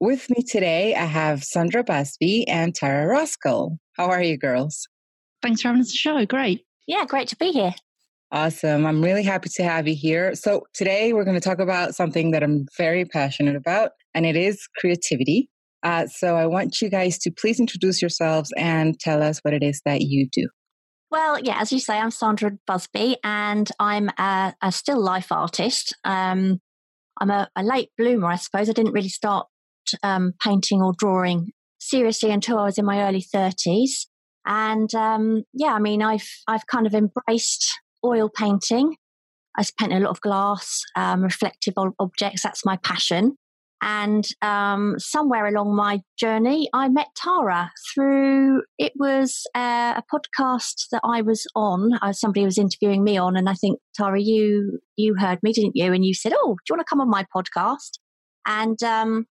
With me today, I have Sandra Busby and Tara Roskell. How are you, girls? Thanks for having us on the show. Great. Yeah, great to be here. Awesome. I'm really happy to have you here. So, today we're going to talk about something that I'm very passionate about, and it is creativity. Uh, so, I want you guys to please introduce yourselves and tell us what it is that you do. Well, yeah, as you say, I'm Sandra Busby, and I'm a, a still life artist. Um, I'm a, a, late bloomer, I suppose. I didn't really start um, painting or drawing seriously until I was in my early 30s. And um, yeah, I mean, I've I've kind of embraced oil painting. I paint a lot of glass, um, reflective objects. That's my passion. And um, somewhere along my journey, I met Tara through it was uh, a podcast that I was on. Uh, somebody was interviewing me on, and I think Tara, you you heard me, didn't you? And you said, "Oh, do you want to come on my podcast?" And um,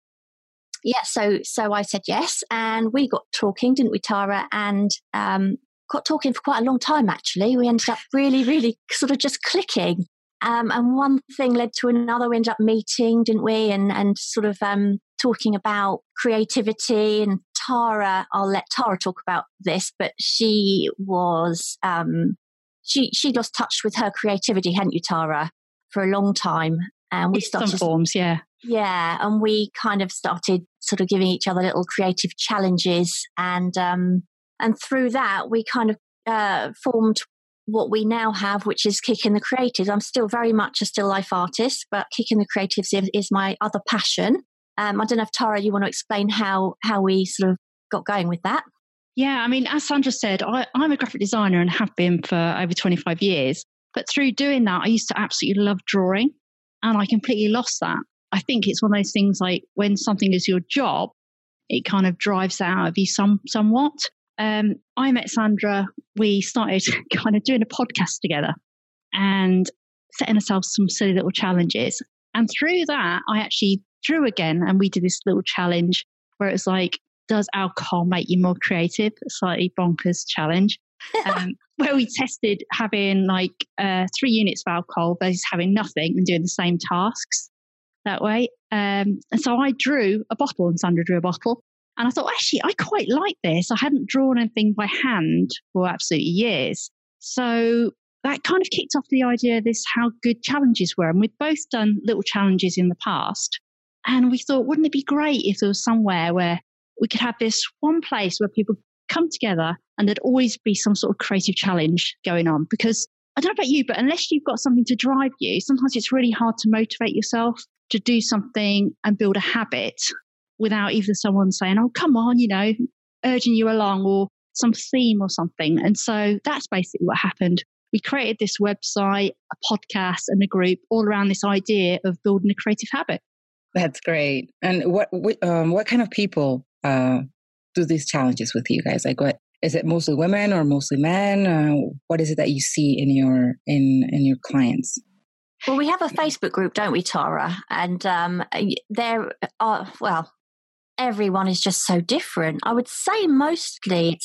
yeah, so so I said yes, and we got talking, didn't we, Tara? And um, got talking for quite a long time. Actually, we ended up really, really sort of just clicking. Um, and one thing led to another. We ended up meeting, didn't we? And and sort of um, talking about creativity. And Tara, I'll let Tara talk about this, but she was um, she she lost touch with her creativity, hadn't you, Tara, for a long time. And we started some forms, yeah. Yeah, and we kind of started sort of giving each other little creative challenges, and um, and through that we kind of uh, formed what we now have, which is Kick in the Creatives. I'm still very much a still life artist, but Kick in the Creatives is, is my other passion. Um, I don't know if Tara, you want to explain how how we sort of got going with that. Yeah, I mean, as Sandra said, I, I'm a graphic designer and have been for over 25 years. But through doing that, I used to absolutely love drawing, and I completely lost that. I think it's one of those things like when something is your job, it kind of drives out of you some somewhat. Um, I met Sandra. We started kind of doing a podcast together and setting ourselves some silly little challenges. And through that, I actually drew again, and we did this little challenge where it's like, does alcohol make you more creative? A slightly bonkers challenge. um, where we tested having like uh, three units of alcohol versus having nothing and doing the same tasks that way. Um, and so I drew a bottle and Sandra drew a bottle. And I thought, actually, I quite like this. I hadn't drawn anything by hand for absolutely years. So that kind of kicked off the idea of this how good challenges were. And we'd both done little challenges in the past. And we thought, wouldn't it be great if there was somewhere where we could have this one place where people come together and there'd always be some sort of creative challenge going on? Because I don't know about you, but unless you've got something to drive you, sometimes it's really hard to motivate yourself to do something and build a habit without either someone saying, oh, come on, you know, urging you along or some theme or something. And so that's basically what happened. We created this website, a podcast, and a group all around this idea of building a creative habit. That's great. And what what, um, what kind of people uh, do these challenges with you guys? Like, what is it? Mostly women or mostly men? Uh, what is it that you see in your in in your clients? Well, we have a Facebook group, don't we, Tara? And um, there are, well, everyone is just so different. I would say mostly it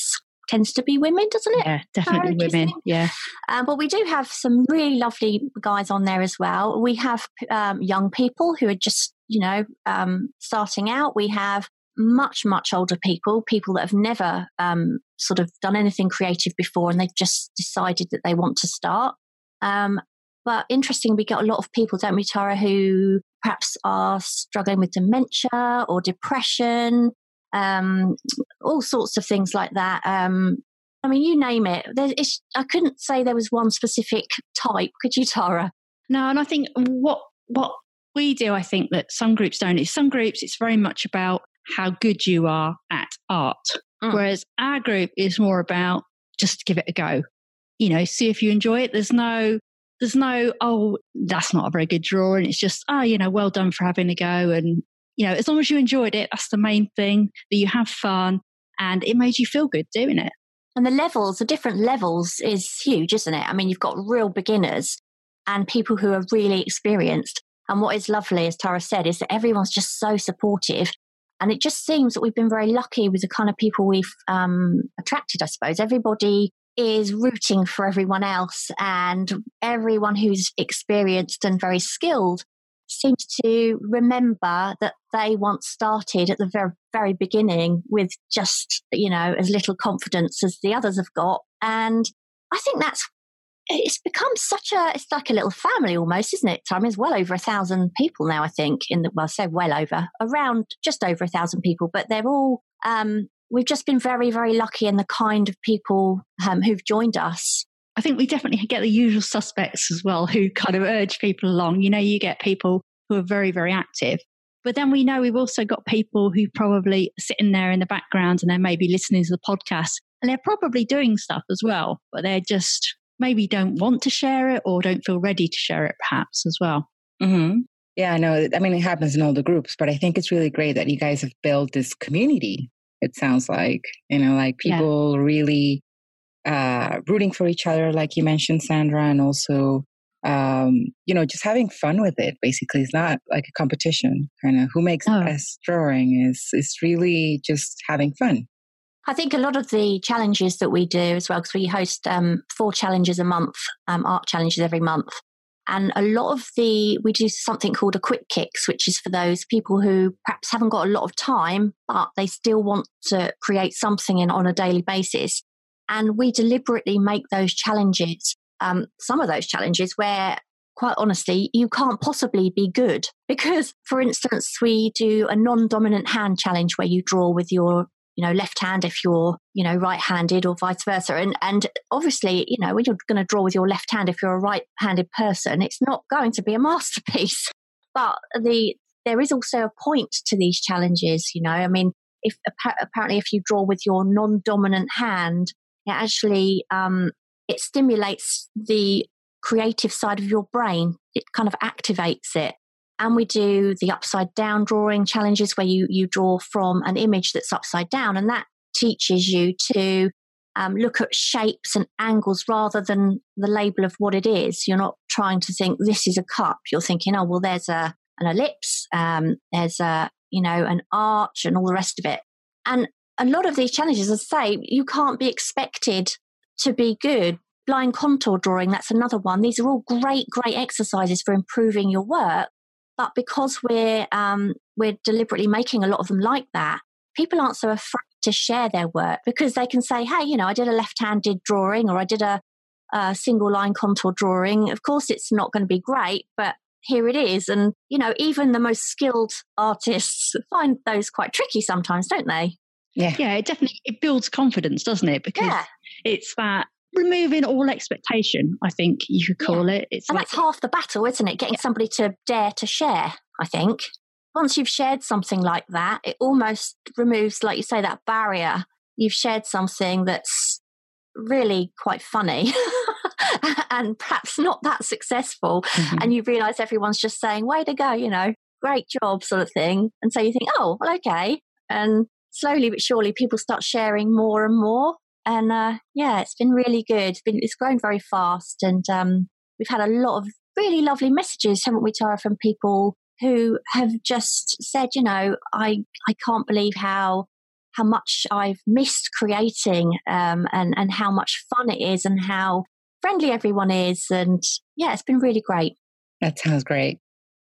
tends to be women, doesn't it? Yeah, definitely Tara, women. Yeah. Um, but we do have some really lovely guys on there as well. We have um, young people who are just, you know, um, starting out. We have much, much older people, people that have never um, sort of done anything creative before and they've just decided that they want to start. Um, but interesting, we get a lot of people, don't we, Tara, who perhaps are struggling with dementia or depression, um, all sorts of things like that. Um, I mean, you name it. I couldn't say there was one specific type, could you, Tara? No, and I think what what we do, I think that some groups don't. Is some groups, it's very much about how good you are at art, mm. whereas our group is more about just give it a go. You know, see if you enjoy it. There's no there's no, oh, that's not a very good drawing. It's just, oh, you know, well done for having a go. And, you know, as long as you enjoyed it, that's the main thing, that you have fun and it made you feel good doing it. And the levels, the different levels is huge, isn't it? I mean, you've got real beginners and people who are really experienced. And what is lovely, as Tara said, is that everyone's just so supportive. And it just seems that we've been very lucky with the kind of people we've um, attracted, I suppose. Everybody is rooting for everyone else, and everyone who's experienced and very skilled seems to remember that they once started at the very, very beginning with just, you know, as little confidence as the others have got. And I think that's, it's become such a, it's like a little family almost, isn't it? Time is well over a thousand people now, I think, in the, well, I say well over, around just over a thousand people, but they're all, um, we've just been very, very lucky in the kind of people um, who've joined us I think we definitely get the usual suspects as well who kind of urge people along. You know, you get people who are very, very active. But then we know we've also got people who probably sitting there in the background and they're maybe listening to the podcast and they're probably doing stuff as well, but they're just maybe don't want to share it or don't feel ready to share it perhaps as well. Mm-hmm. Yeah, no, I mean, it happens in all the groups, but I think it's really great that you guys have built this community. It sounds like, you know, like people yeah. really uh, rooting for each other, like you mentioned, Sandra, and also, um, you know, just having fun with it. Basically, it's not like a competition. Kind of who makes the best drawing is is really just having fun. I think a lot of the challenges that we do as well, because we host um, four challenges a month, um, art challenges every month. And a lot of the, we do something called a quick kicks, which is for those people who perhaps haven't got a lot of time, but they still want to create something in, on a daily basis. And we deliberately make those challenges, um, some of those challenges where quite honestly, you can't possibly be good. Because, for instance, we do a non dominant hand challenge where you draw with your you know left hand if you're you know right handed or vice versa and and obviously you know when you're going to draw with your left hand if you're a right handed person it's not going to be a masterpiece but the there is also a point to these challenges you know i mean if apparently if you draw with your non dominant hand it actually um, it stimulates the creative side of your brain. It kind of activates it. And we do the upside down drawing challenges where you, you draw from an image that's upside down. And that teaches you to um, look at shapes and angles rather than the label of what it is. You're not trying to think this is a cup. You're thinking, oh, well, there's a, an ellipse, um, there's a, you know, an arch and all the rest of it. And a lot of these challenges, as I say, you can't be expected to be good. Blind contour drawing, that's another one. These are all great, great exercises for improving your work. But because we're um, we're deliberately making a lot of them like that, people aren't so afraid to share their work because they can say, "Hey, you know, I did a left-handed drawing, or I did a, a single line contour drawing. Of course, it's not going to be great, but here it is." And you know, even the most skilled artists find those quite tricky sometimes, don't they? Yeah. Yeah, it definitely it builds confidence, doesn't it? Because yeah. it's that removing all expectation, I think you could call yeah. it. It's and like, that's half the battle, isn't it? Getting yeah. somebody to dare to share, I think. Once you've shared something like that, it almost removes, like you say, that barrier. You've shared something that's really quite funny and perhaps not that successful. Mm-hmm. And you realize everyone's just saying, way to go, you know, great job, sort of thing. And so you think, oh, well, okay. And slowly but surely people start sharing more and more. And uh, yeah, it's been really good. It's, been, it's grown very fast. And um, we've had a lot of really lovely messages, haven't we, Tara, from people who have just said, you know, I, I can't believe how how much I've missed creating um, and, and how much fun it is and how friendly everyone is. And yeah, it's been really great. That sounds great.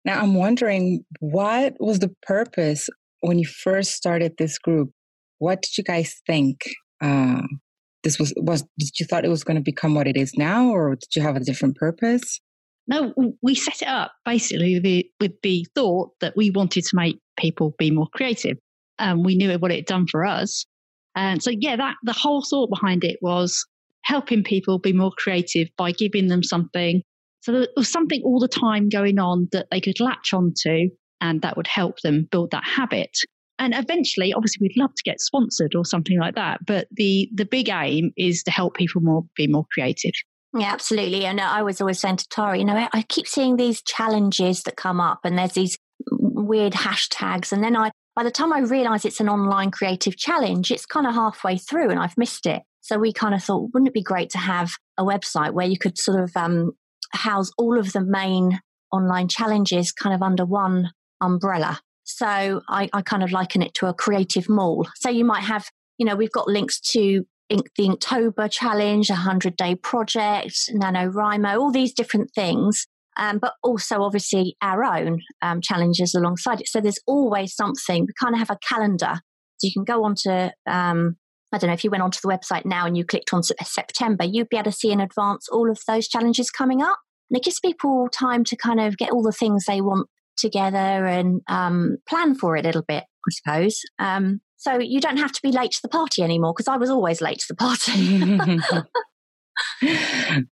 Now, I'm wondering what was the purpose when you first started this group, what did you guys think? Uh, this was was did you thought it was going to become what it is now, or did you have a different purpose? No, we set it up basically with, with the thought that we wanted to make people be more creative, and we knew what it had done for us. And so, yeah, that the whole thought behind it was helping people be more creative by giving them something. So there was something all the time going on that they could latch onto and that would help them build that habit. And eventually, obviously, we'd love to get sponsored or something like that. But the the big aim is to help people more be more creative. Yeah, absolutely. And I was always saying to Tara, you know, I keep seeing these challenges that come up, and there's these weird hashtags. And then I, by the time I realize it's an online creative challenge, it's kind of halfway through and I've missed it. So we kind of thought, wouldn't it be great to have a website where you could sort of um, house all of the main online challenges kind of under one umbrella? So I, I kind of liken it to a creative mall. So you might have, you know, we've got links to the Inktober challenge, a 100 day project, NaNoWriMo, all these different things. Um, but also obviously our own um, challenges alongside it. So there's always something. We kind of have a calendar. So you can go on to, um, I don't know, if you went onto the website now and you clicked on September, you'd be able to see in advance all of those challenges coming up. And it gives people time to kind of get all the things they want together and um, plan for it a little bit, I suppose. Um, so you don't have to be late to the party anymore because I was always late to the party.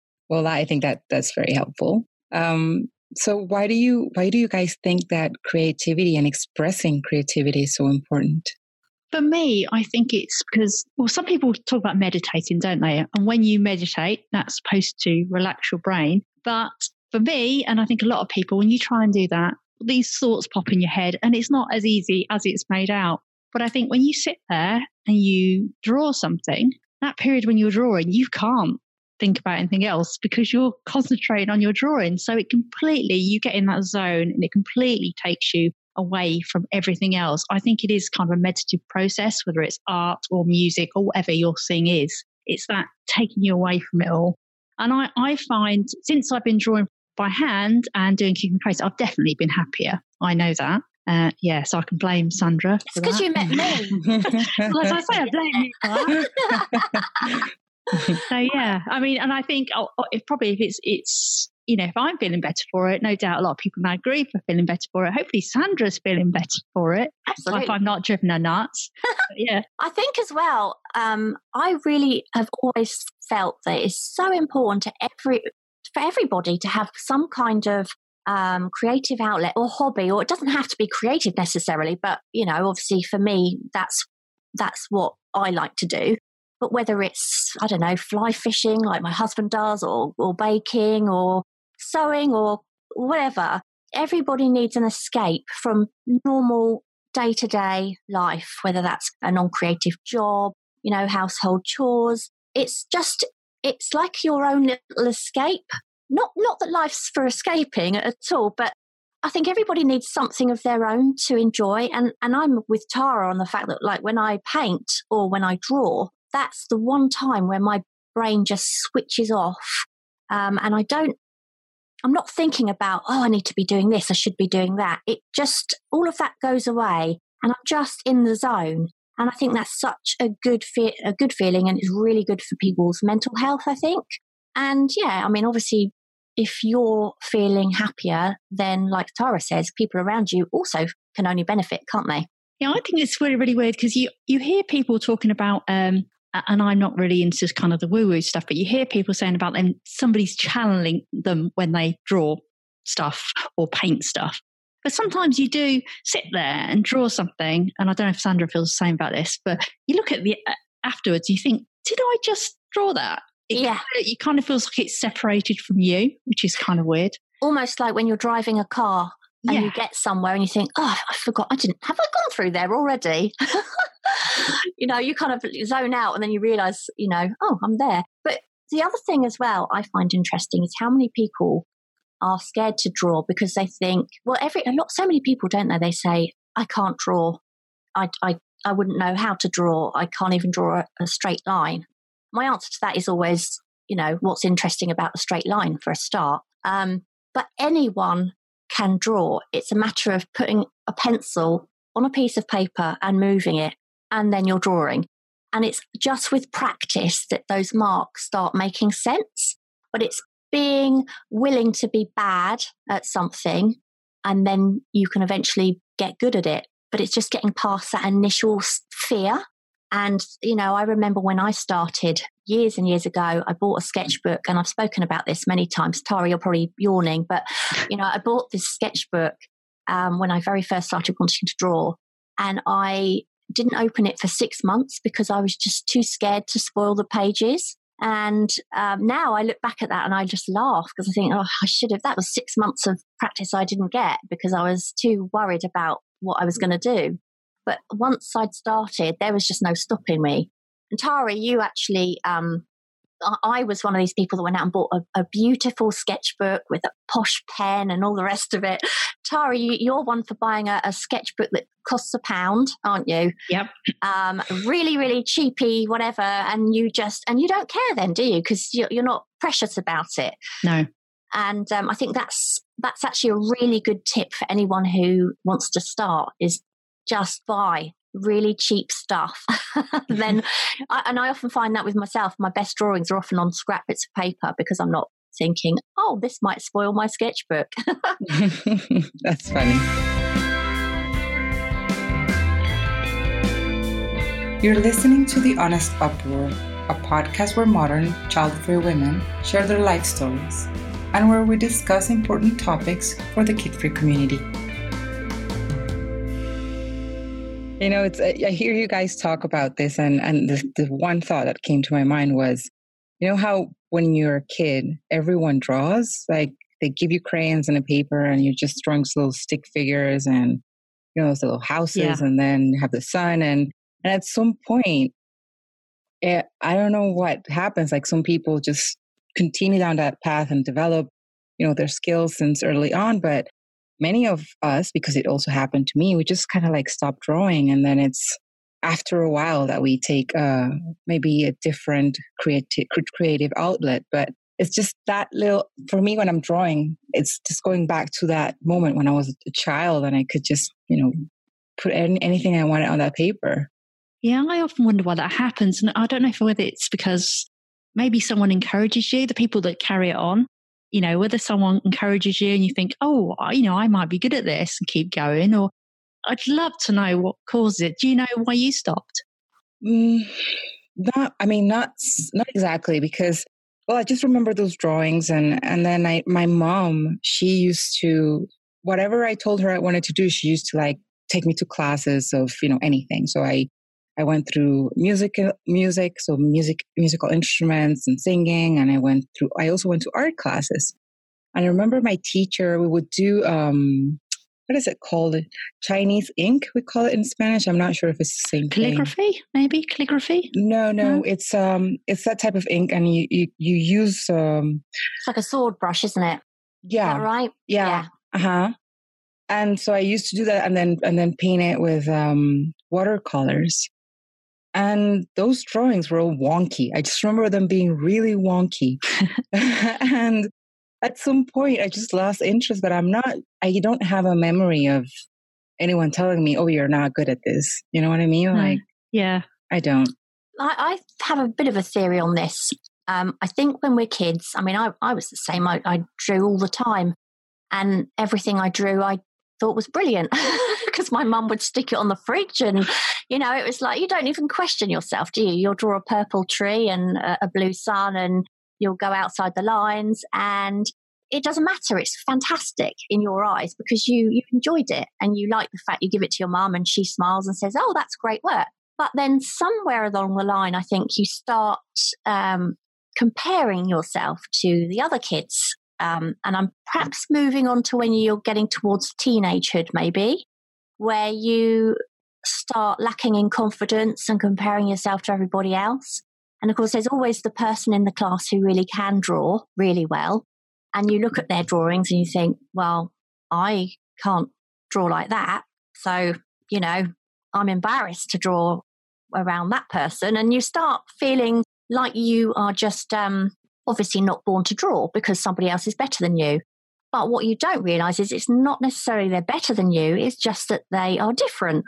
well, I think that that's very helpful. Um, so why do you why do you guys think that creativity and expressing creativity is so important? For me, I think it's because well, some people talk about meditating, don't they? And when you meditate, that's supposed to relax your brain. But for me, and I think a lot of people, when you try and do that, these thoughts pop in your head and it's not as easy as it's made out. But I think when you sit there and you draw something, that period when you're drawing, you can't think about anything else because you're concentrating on your drawing. So it completely, you get in that zone and it completely takes you away from everything else. I think it is kind of a meditative process, whether it's art or music or whatever your thing is. It's that taking you away from it all. And I, I find since I've been drawing by hand and doing Kicking Trace, I've definitely been happier. I know that. Uh, yeah, so I can blame Sandra. It's because you met me. well, as I say, I blame you. so yeah, I mean, and I think oh, oh, if probably if it's it's you know if I'm feeling better for it, no doubt a lot of people now agree for feeling better for it. Hopefully Sandra's feeling better for it. Absolutely. If I'm not driven her nuts. yeah, I think as well. Um, I really have always felt that it's so important to every for everybody to have some kind of um, creative outlet or hobby, or it doesn't have to be creative necessarily, but you know, obviously for me, that's that's what I like to do. But whether it's I don't know, fly fishing like my husband does, or or baking, or sewing, or whatever, everybody needs an escape from normal day to day life, whether that's a non creative job, you know, household chores. It's just it's like your own little escape. Not not that life's for escaping at all, but I think everybody needs something of their own to enjoy. And and I'm with Tara on the fact that like when I paint or when I draw, that's the one time where my brain just switches off. Um, and I don't I'm not thinking about, oh, I need to be doing this, I should be doing that. It just, all of that goes away and I'm just in the zone. And I think that's such a good fe- a good feeling, and it's really good for people's mental health. I think, and yeah, I mean, obviously, if you're feeling happier, then like Tara says, people around you also can only benefit, can't they? Yeah, I think it's really really weird because you you hear people talking about. Um, and I'm not really into kind of the woo woo stuff, but you hear people saying about them, somebody's channeling them when they draw stuff or paint stuff. But sometimes you do sit there and draw something, and I don't know if Sandra feels the same about this, but you look at the uh, afterwards, you think, did I just draw that? It yeah. Kind of, it kind of feels like it's separated from you, which is kind of weird. Almost like when you're driving a car and yeah. you get somewhere and you think, oh, I forgot, I didn't, have I gone through there already? you know, you kind of zone out and then you realize, you know, oh, I'm there. But the other thing as well I find interesting is how many people are scared to draw because they think, well, every a lot, so many people don't know. They say, I can't draw. I, I, I wouldn't know how to draw. I can't even draw a, a straight line. My answer to that is always, you know, what's interesting about the straight line for a start. Um, but anyone can draw. It's a matter of putting a pencil on a piece of paper and moving it, and then you're drawing. And it's just with practice that those marks start making sense. But it's being willing to be bad at something and then you can eventually get good at it. But it's just getting past that initial fear. And, you know, I remember when I started years and years ago, I bought a sketchbook and I've spoken about this many times. Tara, you're probably yawning, but, you know, I bought this sketchbook um, when I very first started wanting to draw. And I didn't open it for six months because I was just too scared to spoil the pages. And um, now I look back at that and I just laugh because I think, oh, I should have. That was six months of practice I didn't get because I was too worried about what I was going to do. But once I'd started, there was just no stopping me. And Tara, you actually um, I was one of these people that went out and bought a, a, beautiful sketchbook with a posh pen and all the rest of it. Tara, you, are one for buying a, a, sketchbook that costs a pound, aren't you? Yep. Um, really, really cheapy, whatever. And you just, and you don't care then, do you? Because you're, you're, not precious about it. No. And um, I think that's that's actually a really good tip for anyone who wants to start is just buy really cheap stuff. then, I, and I often find that with myself, my best drawings are often on scrap bits of paper because I'm not thinking, oh, this might spoil my sketchbook. That's funny. You're listening to The Honest Uproar, a podcast where modern, child free women share their life stories and where we discuss important topics for the kid free community. You know, it's I hear you guys talk about this, and and the, the one thought that came to my mind was, you know how when you're a kid, everyone draws like they give you crayons and a paper, and you're just drawing little stick figures and you know those little houses, yeah. and then you have the sun, and and at some point, it, eh, I don't know what happens. Like some people just continue down that path and develop, you know, their skills since early on, but many of us, because it also happened to me, we just kind of like stop drawing. And then it's after a while that we take uh, maybe a different creative, creative outlet. But it's just that little, for me, when I'm drawing, it's just going back to that moment when I was a child and I could just, you know, put any, anything I wanted on that paper. Yeah, I often wonder why that happens. And I don't know whether it's because maybe someone encourages you, the people that carry it on you know, whether someone encourages you and you think, oh, you know, I might be good at this and keep going, or I'd love to know what caused it. Do you know why you stopped? Mm, not, I mean, not not exactly because, well, I just remember those drawings, and and then I, my mom, she used to whatever I told her I wanted to do, she used to like take me to classes of you know anything. So I I went through music, music, so music, musical instruments and singing, and I went through. I also went to art classes, and I remember my teacher. We would do um, what is it called? Chinese ink. We call it in Spanish. I'm not sure if it's the same calligraphy. Thing. Maybe calligraphy. No, no, no, it's um, it's that type of ink, and you you, you use um, it's like a sword brush, isn't it? Yeah, right. Yeah. yeah. Uh huh. And so I used to do that, and then and then paint it with um, watercolors. And those drawings were all wonky. I just remember them being really wonky. and at some point, I just lost interest, but I'm not, I don't have a memory of anyone telling me, oh, you're not good at this. You know what I mean? Like, yeah, I don't. I, I have a bit of a theory on this. Um, I think when we're kids, I mean, I, I was the same. I, I drew all the time, and everything I drew, I thought was brilliant because my mum would stick it on the fridge and you know it was like you don't even question yourself do you? You'll draw a purple tree and a, a blue sun and you'll go outside the lines and it doesn't matter. It's fantastic in your eyes because you you enjoyed it and you like the fact you give it to your mum and she smiles and says oh that's great work. But then somewhere along the line i think you start um, comparing yourself to the other kids um, and I'm perhaps moving on to when you're getting towards teenagehood, maybe, where you start lacking in confidence and comparing yourself to everybody else. And of course, there's always the person in the class who really can draw really well. And you look at their drawings and you think, well, I can't draw like that. So, you know, I'm embarrassed to draw around that person. And you start feeling like you are just um, obviously not born to draw because somebody else is better than you. But what you don't realize is it's not necessarily they're better than you, it's just that they are different.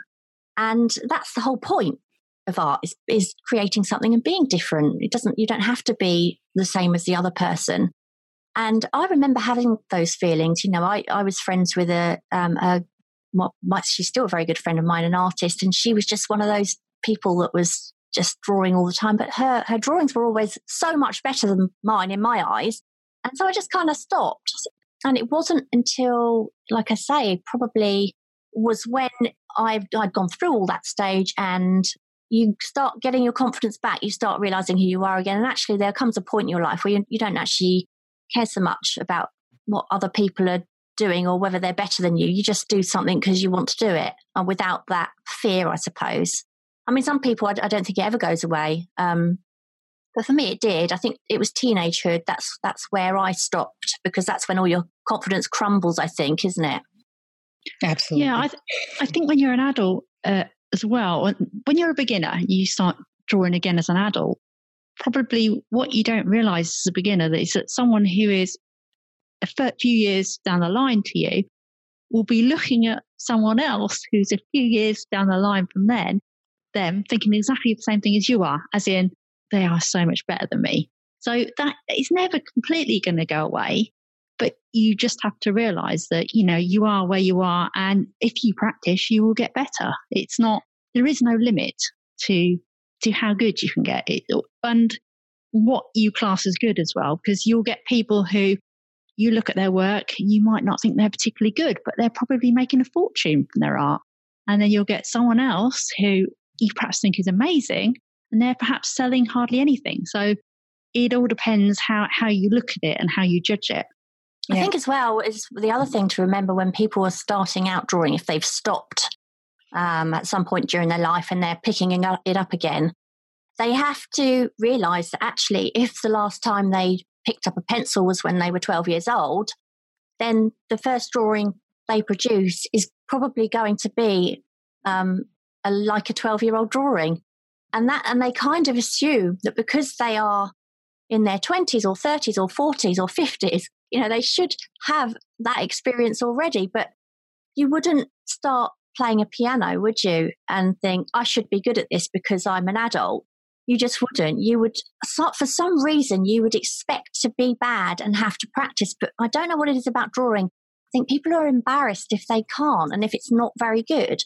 And that's the whole point of art is, is creating something and being different. It doesn't, you don't have to be the same as the other person. And I remember having those feelings. You know, I, I was friends with a, um, a she's still a very good friend of mine, an artist, and she was just one of those people that was just drawing all the time, but her, her drawings were always so much better than mine in my eyes. And so I just kind of stopped. And it wasn't until, like I say, probably was when I've, I'd gone through all that stage and you start getting your confidence back. You start realizing who you are again. And actually, there comes a point in your life where you, you don't actually care so much about what other people are doing or whether they're better than you. You just do something because you want to do it and without that fear, I suppose. I mean, some people, I, I don't think it ever goes away. Um, but for me, it did. I think it was teenagehood. That's that's where I stopped because that's when all your confidence crumbles. I think, isn't it? Absolutely. Yeah, I, th- I think when you're an adult uh, as well, when you're a beginner, you start drawing again as an adult. Probably what you don't realize as a beginner is that someone who is a few years down the line to you will be looking at someone else who's a few years down the line from then, them thinking exactly the same thing as you are, as in they are so much better than me. So that is never completely going to go away, but you just have to realize that, you know, you are where you are. And if you practice, you will get better. It's not, there is no limit to, to how good you can get it and what you class as good as well, because you'll get people who you look at their work, you might not think they're particularly good, but they're probably making a fortune from their art. And then you'll get someone else who you perhaps think is amazing, and they're perhaps selling hardly anything. So it all depends how, how you look at it and how you judge it. I think as well is the other thing to remember when people are starting out drawing, if they've stopped um, at some point during their life and they're picking it up again, they have to realize that actually, if the last time they picked up a pencil was when they were 12 years old, then the first drawing they produce is probably going to be um, a, like a 12 year old drawing. And that and they kind of assume that because they are in their 20s or 30s or 40s or 50s you know they should have that experience already. But you wouldn't start playing a piano would you and think i should be good at this because i'm an adult. You just wouldn't. You would for some reason you would expect to be bad and have to practice. But i don't know what it is about drawing. I think people are embarrassed if they can't and if it's not very good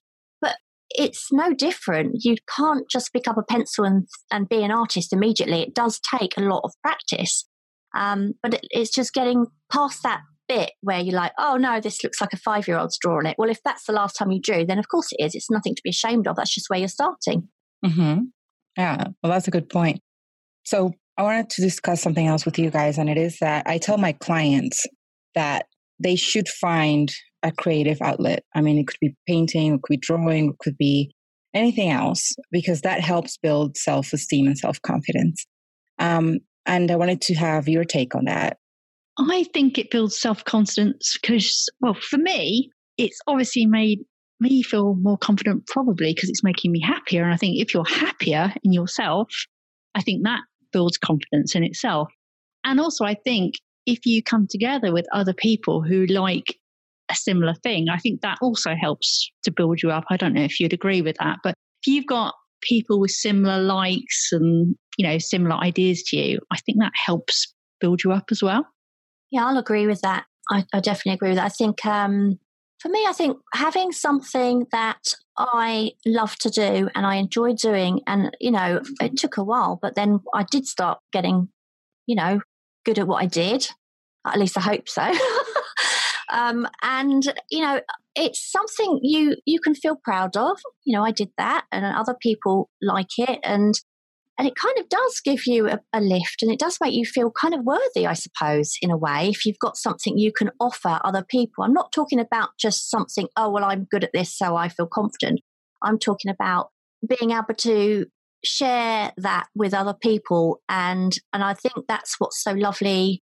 it's no different. You can't just pick up a pencil and, and be an artist immediately. It does take a lot of practice. Um, but it, it's just getting past that bit where you're like, oh no, this looks like a five year old's drawing it. Well, if that's the last time you drew, then of course it is. It's nothing to be ashamed of. That's just where you're starting. Mm-hmm. Yeah, well, that's a good point. So I wanted to discuss something else with you guys, and it is that I tell my clients that they should find a creative outlet. I mean, it could be painting, it could be drawing, it could be anything else, because that helps build self esteem and self confidence. Um, and I wanted to have your take on that. I think it builds self confidence because, well, for me, it's obviously made me feel more confident, probably because it's making me happier. And I think if you're happier in yourself, I think that builds confidence in itself. And also, I think if you come together with other people who like a similar thing. I think that also helps to build you up. I don't know if you'd agree with that, but if you've got people with similar likes and you know similar ideas to you, I think that helps build you up as well. Yeah, I'll agree with that. I, I definitely agree with that. I think um, for me, I think having something that I love to do and I enjoy doing, and you know, it took a while, but then I did start getting, you know, good at what I did. At least I hope so. Um, and you know, it's something you you can feel proud of. You know, I did that, and other people like it, and and it kind of does give you a, a, lift, and it does make you feel kind of worthy, I suppose, in a way. If you've got something you can offer other people, I'm not talking about just something. Oh well, I'm good at this, so I feel confident. I'm talking about being able to share that with other people and and I think that's what's so lovely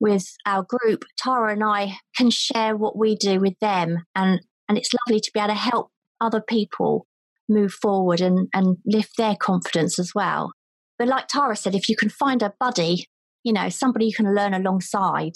with our group, Tara and I can share what we do with them. And, and it's lovely to be able to help other people move forward and, and lift their confidence as well. But like Tara said, if you can find a buddy, you know, somebody you can learn alongside,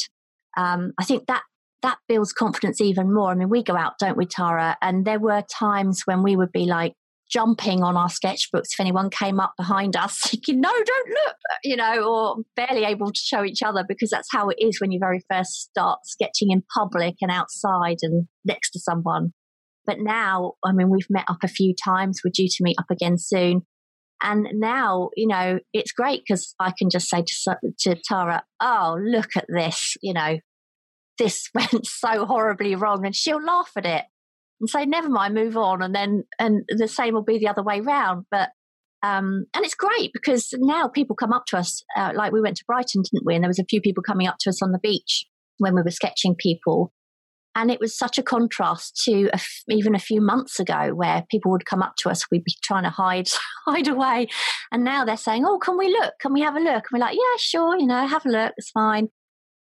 um, I think that that builds confidence even more. I mean, we go out, don't we, Tara? And there were times when we would be like, jumping on our sketchbooks if anyone came up behind us thinking, no, don't look, you know, or barely able to show each other because that's how it is when you very first start sketching in public and outside and next to someone. But now, I mean, we've met up a few times. We're due to meet up again soon. And now, you know, it's great because I can just say to, to Tara, oh, look at this, you know, this went so horribly wrong. And she'll laugh at it and say, never mind, move on. And then, and the same will be the other way round. But Um, and it's great because now people come up to us, uh, like we went to Brighton, didn't we? And there was a few people coming up to us on the beach when we were sketching people. And it was such a contrast to a f- even a few months ago where people would come up to us, we'd be trying to hide, hide away. And now they're saying, Oh, can we look? Can we have a look? And we're like, Yeah, sure, you know, have a look, it's fine.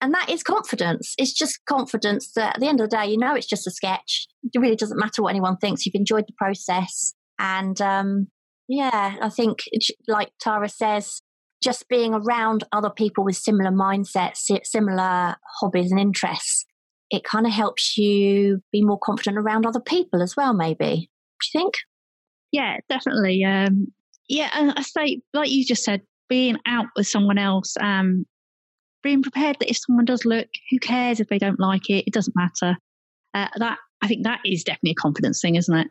And that is confidence. It's just confidence that at the end of the day, you know, it's just a sketch. It really doesn't matter what anyone thinks. You've enjoyed the process. And um, yeah, I think, like Tara says, just being around other people with similar mindsets, similar hobbies and interests, it kind of helps you be more confident around other people as well, maybe. Do you think? Yeah, definitely. Um, yeah, and I say, like you just said, being out with someone else, um, being prepared that if someone does look, who cares if they don't like it? It doesn't matter. Uh, that I think that is definitely a confidence thing, isn't it?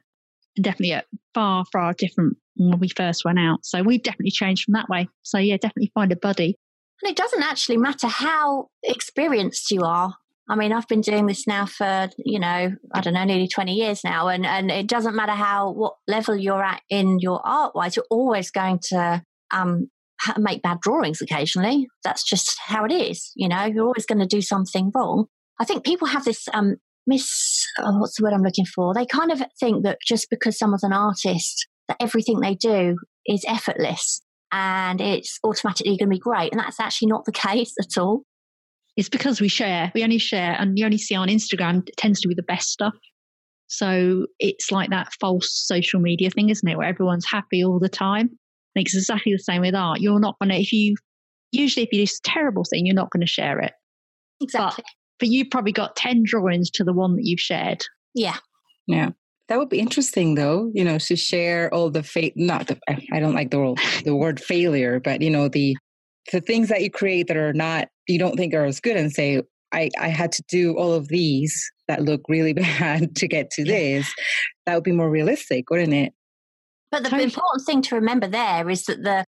And definitely a far, far different when we first went out. So we've definitely changed from that way. So yeah, definitely find a buddy. And it doesn't actually matter how experienced you are. I mean, I've been doing this now for, you know, I don't know, nearly 20 years now. And, and it doesn't matter how, what level you're at in your art wise, you're always going to um, make bad drawings occasionally. That's just how it is. You know, you're always going to do something wrong. I think people have this um, miss, oh, what's the word I'm looking for? They kind of think that just because someone's an artist, that everything they do is effortless and it's automatically going to be great. And that's actually not the case at all. It's because we share. We only share, and you only see on Instagram it tends to be the best stuff. So it's like that false social media thing, isn't it? Where everyone's happy all the time. And it's exactly the same with art. You're not going to, if you, usually if you do this terrible thing, you're not going to share it. Exactly. But, but you've probably got 10 drawings to the one that you've shared. Yeah. Yeah. That would be interesting, though. You know, to share all the fate. Not the. I don't like the word, the word failure, but you know the the things that you create that are not you don't think are as good, and say, I I had to do all of these that look really bad to get to this. That would be more realistic, wouldn't it? But the totally. important thing to remember there is that the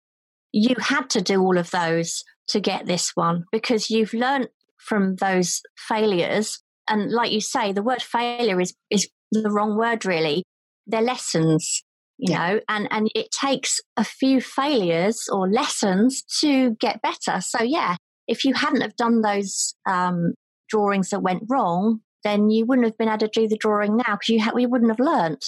you had to do all of those to get this one because you've learned from those failures. And like you say, the word failure is is the wrong word really. They're lessons, you yeah. know, and, and it takes a few failures or lessons to get better. So yeah, if you hadn't have done those um, drawings that went wrong, then you wouldn't have been able to do the drawing now because you ha- we wouldn't have learnt.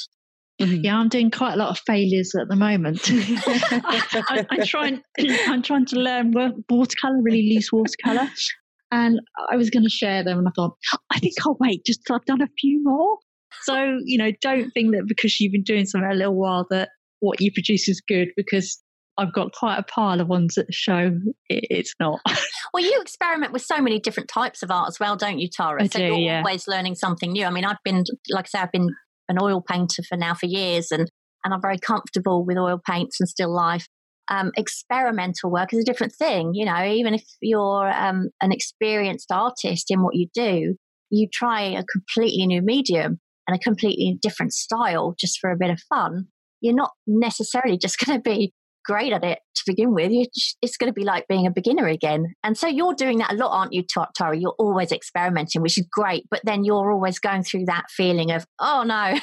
Mm-hmm. Yeah, I'm doing quite a lot of failures at the moment. I, am trying. I'm trying to learn watercolor, really loose watercolor, and I was going to share them, and I thought, I think I'll wait just till I've done a few more. So you know, don't think that because you've been doing something a little while that what you produce is good because I've got quite a pile of ones that show it's not. well, you experiment with so many different types of art as well, don't you, Tara? I so do, you're yeah. always learning something new. I mean, I've been, like I say, I've been an oil painter for now for years and, and I'm very comfortable with oil paints and still life. Um, experimental work is a different thing. You know, even if you're um, an experienced artist in what you do, you try a completely new medium and a completely different style just for a bit of fun. You're not necessarily just going to be great at it to begin with. You, it's going to be like being a beginner again. And so you're doing that a lot, aren't you, Tara? You're always experimenting, which is great. But then you're always going through that feeling of, oh no.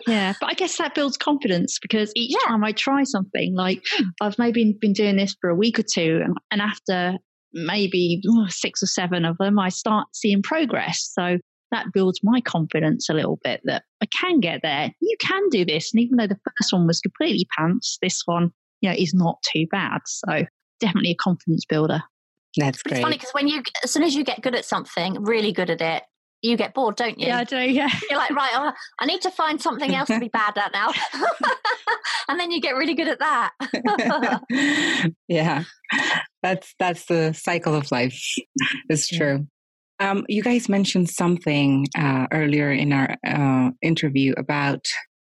yeah. But I guess that builds confidence because each yeah. time I try something, like hmm. I've maybe been doing this for a week or two, and, and after maybe oh, six or seven of them, I start seeing progress. So that builds my confidence a little bit that I can get there. You can do this. And even though the first one was completely pants, this one you know, is not too bad. So definitely a confidence builder. That's great. It's funny because when you, as soon as you get good at something, really good at it, you get bored, don't you? Yeah, I do. Yeah. You're like, right, oh, I need to find something else to be bad at now. and then you get really good at that. yeah. That's that's the cycle of life. It's true. Um, you guys mentioned something uh, earlier in our uh, interview about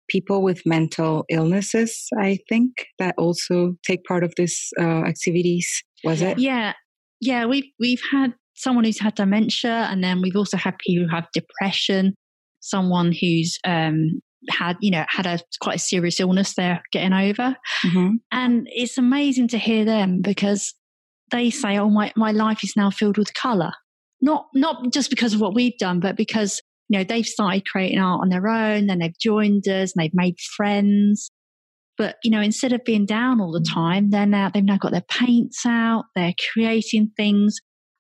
people with mental illnesses, I think, that also take part of this uh, activities. Was it? Yeah, yeah. We've we've had someone who's had dementia, and then we've also had people who have depression. Someone who's um, had you know had a quite a serious illness they're getting over, mm-hmm. and it's amazing to hear them because they say, "Oh, my my life is now filled with color." Not not just because of what we've done, but because you know, they've started creating art on their own, then they've joined us and they've made friends. But you know, instead of being down all the time, they're now they've now got their paints out, they're creating things.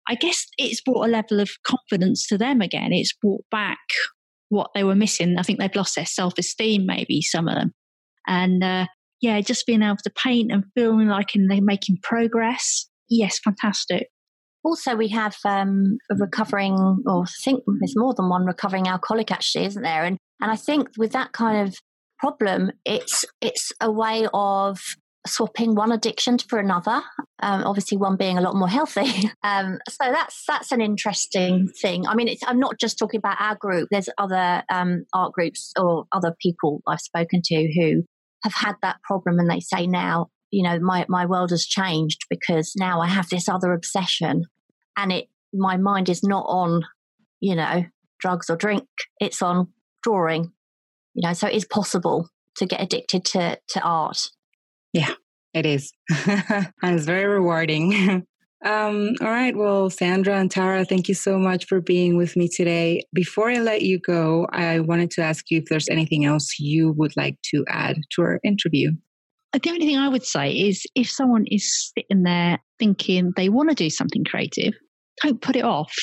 I guess it's brought a level of confidence to them again. It's brought back what they were missing. I think they've lost their self esteem, maybe some of them. And uh, yeah, just being able to paint and feeling like they're making progress. Yes, fantastic. Also, we have um, a recovering, or I think there's more than one recovering alcoholic actually, isn't there? And and I think with that kind of problem, it's it's a way of swapping one addiction for another. Um, obviously, one being a lot more healthy. Um, so that's that's an interesting thing. I mean, I'm not just talking about our group. There's other um, art groups or other people I've spoken to who have had that problem, and they say now, you know, my my world has changed because now I have this other obsession, and it my mind is not on, you know, drugs or drink. It's on drawing. You know, so it is possible to get addicted to to art yeah, it is. and it's very rewarding. Um, all right. Well, Sandra and Tara, thank you so much for being with me today. Before I let you go, I wanted to ask you if there's anything else you would like to add to our interview. The only thing I would say is if someone is sitting there thinking they want to do something creative, don't put it off.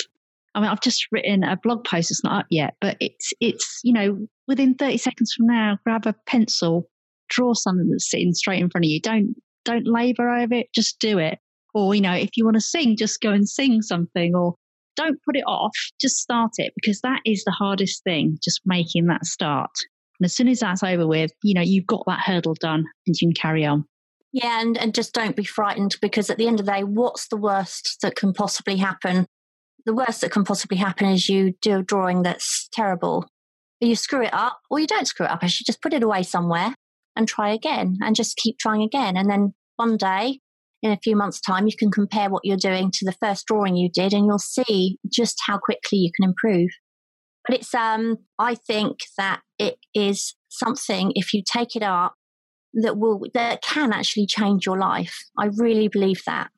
I mean, I've just written a blog post. It's not up yet, but it's it's you know within 30 seconds from now, grab a pencil, draw something that's sitting straight in front of you. Don't don't labor over it. Just do it. Or you know, if you want to sing, just go and sing something. Or don't put it off. Just start it because that is the hardest thing. Just making that start. And as soon as that's over with, you know, you've got that hurdle done and you can carry on. Yeah, and, and just don't be frightened because at the end of the day, what's the worst that can possibly happen? The worst that can possibly happen is you do a drawing that's terrible. You screw it up or you don't screw it up. I should just put it away somewhere and try again and just keep trying again. And then one day, in a few months' time, you can compare what you're doing to the first drawing you did and you'll see just how quickly you can improve. But it's, um, I think that it is something, if you take it up, that will, that can actually change your life. I really believe that.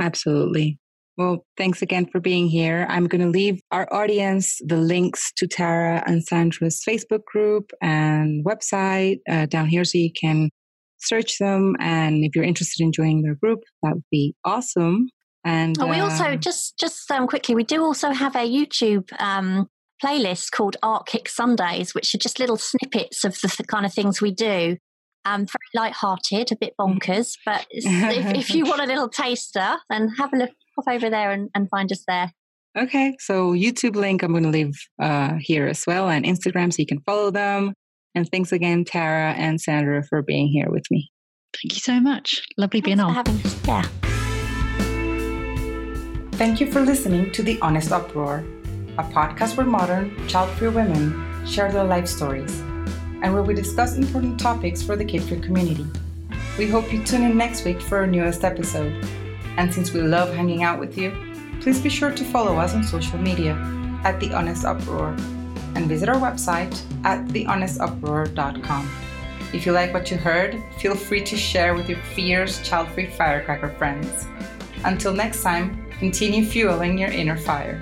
Absolutely. Well, thanks again for being here. I'm going to leave our audience the links to Tara and Sandra's Facebook group and website uh, down here so you can search them. And if you're interested in joining their group, that would be awesome. And oh, we also uh, just just um, quickly, we do also have a YouTube um, playlist called Art Kick Sundays, which are just little snippets of the, the kind of things we do. Um, very light-hearted, a bit mm. bonkers, but if, if you want a little taster, then have a look pop over there and, and find us there. Okay, so YouTube link I'm going to leave uh, here as well, and Instagram so you can follow them. And thanks again, Tara and Sandra, for being here with me. Thank you so much. Lovely Thanks being on. Having, yeah. Thank you for listening to The Honest Uproar, a podcast where modern, child free women share their life stories and where we discuss important topics for the kid free community. We hope you tune in next week for our newest episode. And since we love hanging out with you, please be sure to follow us on social media at The Honest Uproar and visit our website at thehonestuproar.com. If you like what you heard, feel free to share with your fierce, child free firecracker friends. Until next time, continue fueling your inner fire.